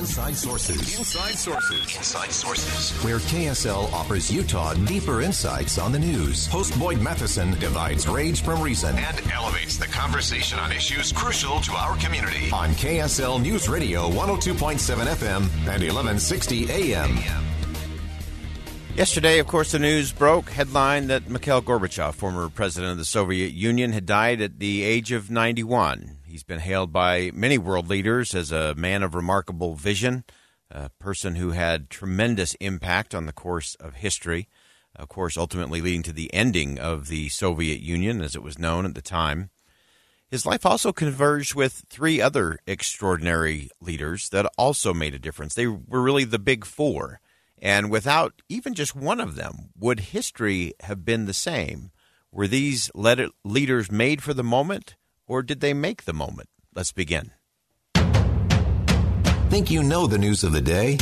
Inside Sources. Inside Sources. Inside Sources. Where KSL offers Utah deeper insights on the news. Host Boyd Matheson divides rage from reason and elevates the conversation on issues crucial to our community. On KSL News Radio 102.7 FM and 1160 AM. Yesterday, of course, the news broke headline that Mikhail Gorbachev, former president of the Soviet Union, had died at the age of 91. He's been hailed by many world leaders as a man of remarkable vision, a person who had tremendous impact on the course of history, of course, ultimately leading to the ending of the Soviet Union as it was known at the time. His life also converged with three other extraordinary leaders that also made a difference. They were really the big four. And without even just one of them, would history have been the same? Were these leaders made for the moment, or did they make the moment? Let's begin. Think you know the news of the day?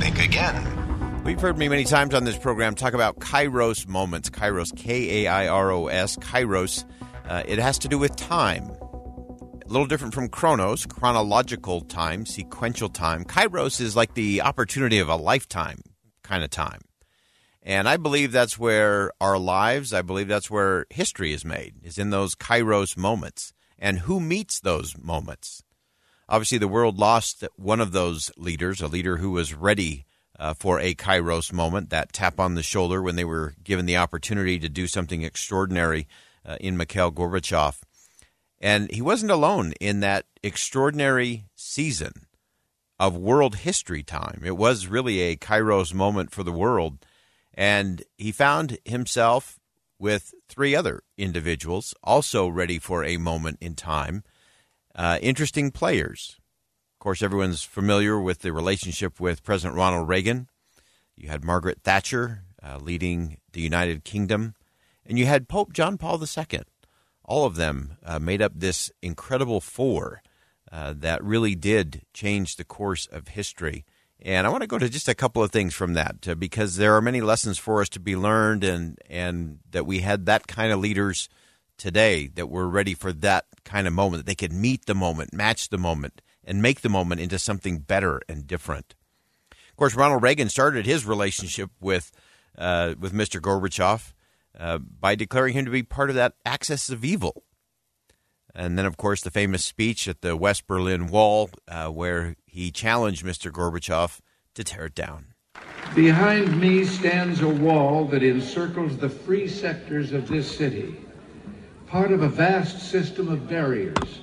Think again. We've heard me many times on this program talk about Kairos moments. Kairos, K A I R O S, Kairos. Uh, it has to do with time. A little different from chronos, chronological time, sequential time. Kairos is like the opportunity of a lifetime kind of time. And I believe that's where our lives, I believe that's where history is made, is in those kairos moments. And who meets those moments? Obviously, the world lost one of those leaders, a leader who was ready uh, for a kairos moment, that tap on the shoulder when they were given the opportunity to do something extraordinary uh, in Mikhail Gorbachev. And he wasn't alone in that extraordinary season of world history time. It was really a Kairos moment for the world. And he found himself with three other individuals also ready for a moment in time. Uh, interesting players. Of course, everyone's familiar with the relationship with President Ronald Reagan. You had Margaret Thatcher uh, leading the United Kingdom, and you had Pope John Paul II. All of them uh, made up this incredible four uh, that really did change the course of history. And I want to go to just a couple of things from that uh, because there are many lessons for us to be learned, and and that we had that kind of leaders today that were ready for that kind of moment that they could meet the moment, match the moment, and make the moment into something better and different. Of course, Ronald Reagan started his relationship with uh, with Mr. Gorbachev uh, by declaring him to be part of that axis of evil and then, of course, the famous speech at the West Berlin Wall, uh, where he challenged Mr. Gorbachev to tear it down. Behind me stands a wall that encircles the free sectors of this city, part of a vast system of barriers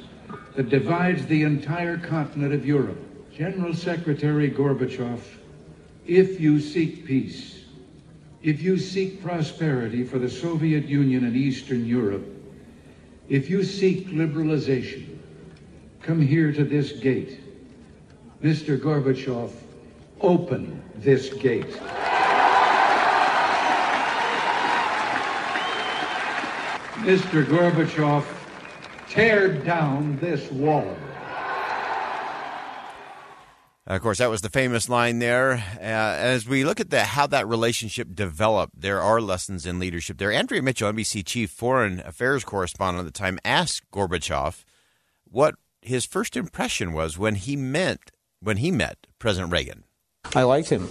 that divides the entire continent of Europe. General Secretary Gorbachev, if you seek peace, if you seek prosperity for the Soviet Union and Eastern Europe, if you seek liberalization, come here to this gate. Mr. Gorbachev, open this gate. Mr. Gorbachev, tear down this wall. Of course, that was the famous line there. Uh, as we look at the, how that relationship developed, there are lessons in leadership there. Andrea Mitchell, NBC chief foreign affairs correspondent at the time, asked Gorbachev what his first impression was when he met when he met President Reagan. I liked him.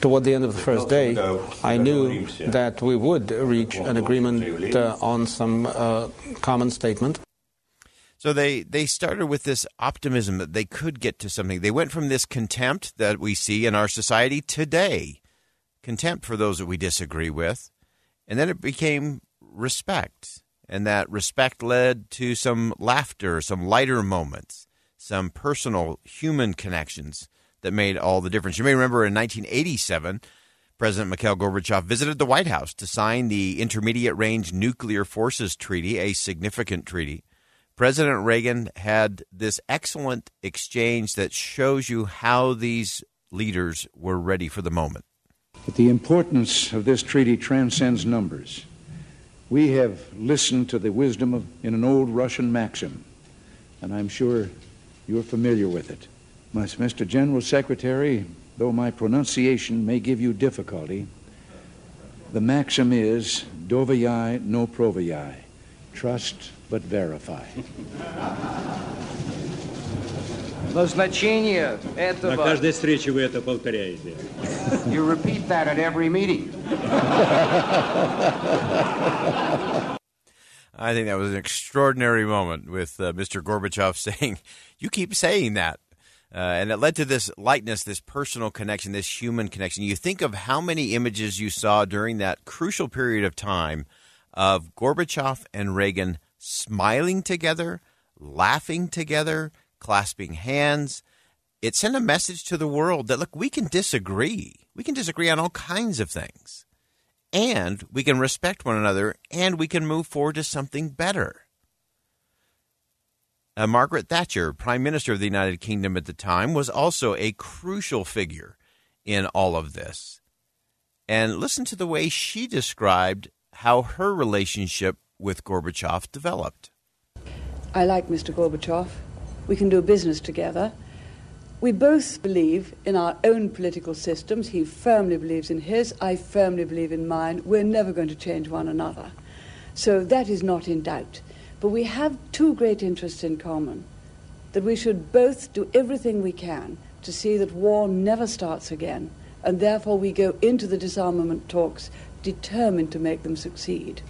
Toward the end of the first day, I knew that we would reach an agreement uh, on some uh, common statement. So they, they started with this optimism that they could get to something. They went from this contempt that we see in our society today, contempt for those that we disagree with, and then it became respect. And that respect led to some laughter, some lighter moments, some personal human connections that made all the difference. You may remember in 1987, President Mikhail Gorbachev visited the White House to sign the Intermediate Range Nuclear Forces Treaty, a significant treaty. President Reagan had this excellent exchange that shows you how these leaders were ready for the moment. But the importance of this treaty transcends numbers. We have listened to the wisdom of in an old Russian maxim, and I'm sure you're familiar with it. Mr. General Secretary, though my pronunciation may give you difficulty, the maxim is doverye no proverye, trust but verify. Назначение этого... На каждой встрече вы это повторяете. You repeat that at every meeting. I think that was an extraordinary moment with uh, Mr. Gorbachev saying, You keep saying that. Uh, and it led to this lightness, this personal connection, this human connection. You think of how many images you saw during that crucial period of time of Gorbachev and Reagan smiling together, laughing together, clasping hands. It sent a message to the world that, look, we can disagree. We can disagree on all kinds of things. And we can respect one another and we can move forward to something better. Uh, Margaret Thatcher, Prime Minister of the United Kingdom at the time, was also a crucial figure in all of this. And listen to the way she described how her relationship with Gorbachev developed. I like Mr. Gorbachev. We can do business together. We both believe in our own political systems. He firmly believes in his, I firmly believe in mine. We're never going to change one another. So that is not in doubt. But we have two great interests in common that we should both do everything we can to see that war never starts again, and therefore we go into the disarmament talks determined to make them succeed.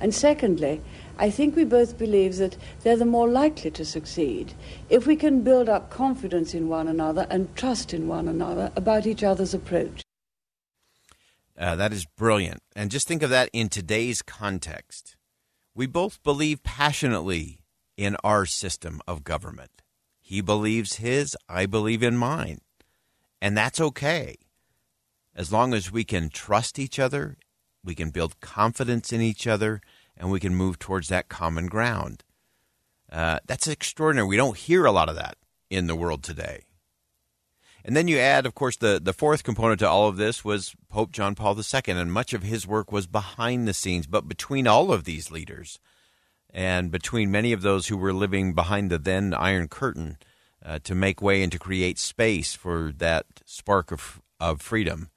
And secondly, I think we both believe that they're the more likely to succeed if we can build up confidence in one another and trust in one another about each other's approach. Uh, that is brilliant. And just think of that in today's context. We both believe passionately in our system of government. He believes his, I believe in mine. And that's okay. As long as we can trust each other, we can build confidence in each other, and we can move towards that common ground. Uh, that's extraordinary. We don't hear a lot of that in the world today. And then you add, of course, the, the fourth component to all of this was Pope John Paul II, and much of his work was behind the scenes. But between all of these leaders, and between many of those who were living behind the then Iron Curtain uh, to make way and to create space for that spark of, of freedom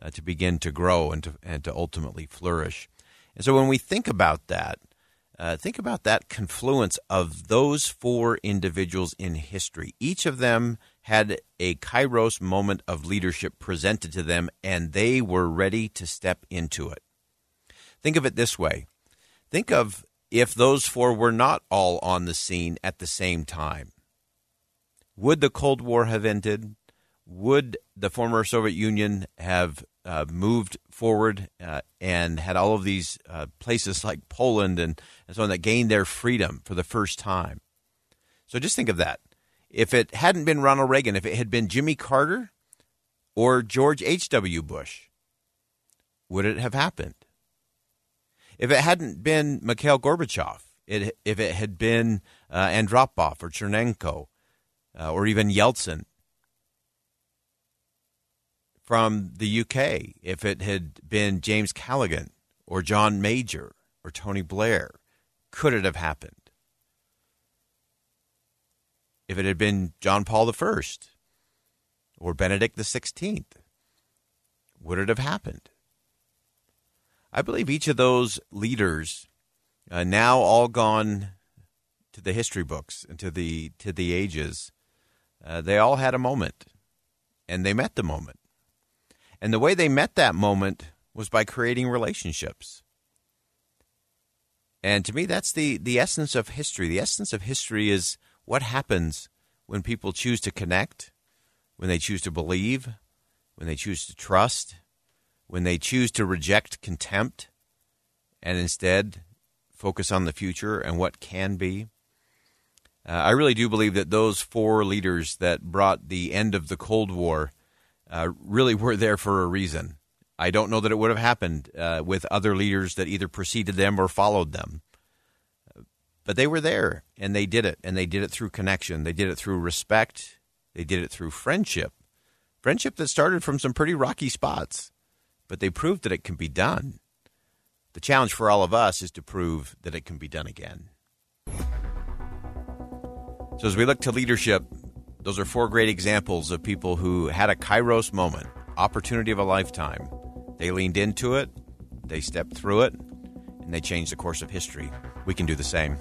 uh, to begin to grow and to, and to ultimately flourish. And so when we think about that, uh, think about that confluence of those four individuals in history. Each of them had a kairos moment of leadership presented to them, and they were ready to step into it. Think of it this way think of if those four were not all on the scene at the same time. Would the Cold War have ended? Would the former Soviet Union have uh, moved forward uh, and had all of these uh, places like Poland and, and so on that gained their freedom for the first time. So just think of that. If it hadn't been Ronald Reagan, if it had been Jimmy Carter or George H.W. Bush, would it have happened? If it hadn't been Mikhail Gorbachev, it, if it had been uh, Andropov or Chernenko uh, or even Yeltsin, from the UK if it had been James Callaghan or John Major or Tony Blair? Could it have happened? If it had been John Paul I or Benedict XVI, would it have happened? I believe each of those leaders, uh, now all gone to the history books and to the to the ages, uh, they all had a moment, and they met the moment. And the way they met that moment was by creating relationships. And to me, that's the, the essence of history. The essence of history is what happens when people choose to connect, when they choose to believe, when they choose to trust, when they choose to reject contempt and instead focus on the future and what can be. Uh, I really do believe that those four leaders that brought the end of the Cold War uh, really were there for a reason. I don't know that it would have happened uh, with other leaders that either preceded them or followed them. But they were there and they did it, and they did it through connection. They did it through respect. They did it through friendship. Friendship that started from some pretty rocky spots, but they proved that it can be done. The challenge for all of us is to prove that it can be done again. So, as we look to leadership, those are four great examples of people who had a kairos moment, opportunity of a lifetime. They leaned into it, they stepped through it, and they changed the course of history. We can do the same.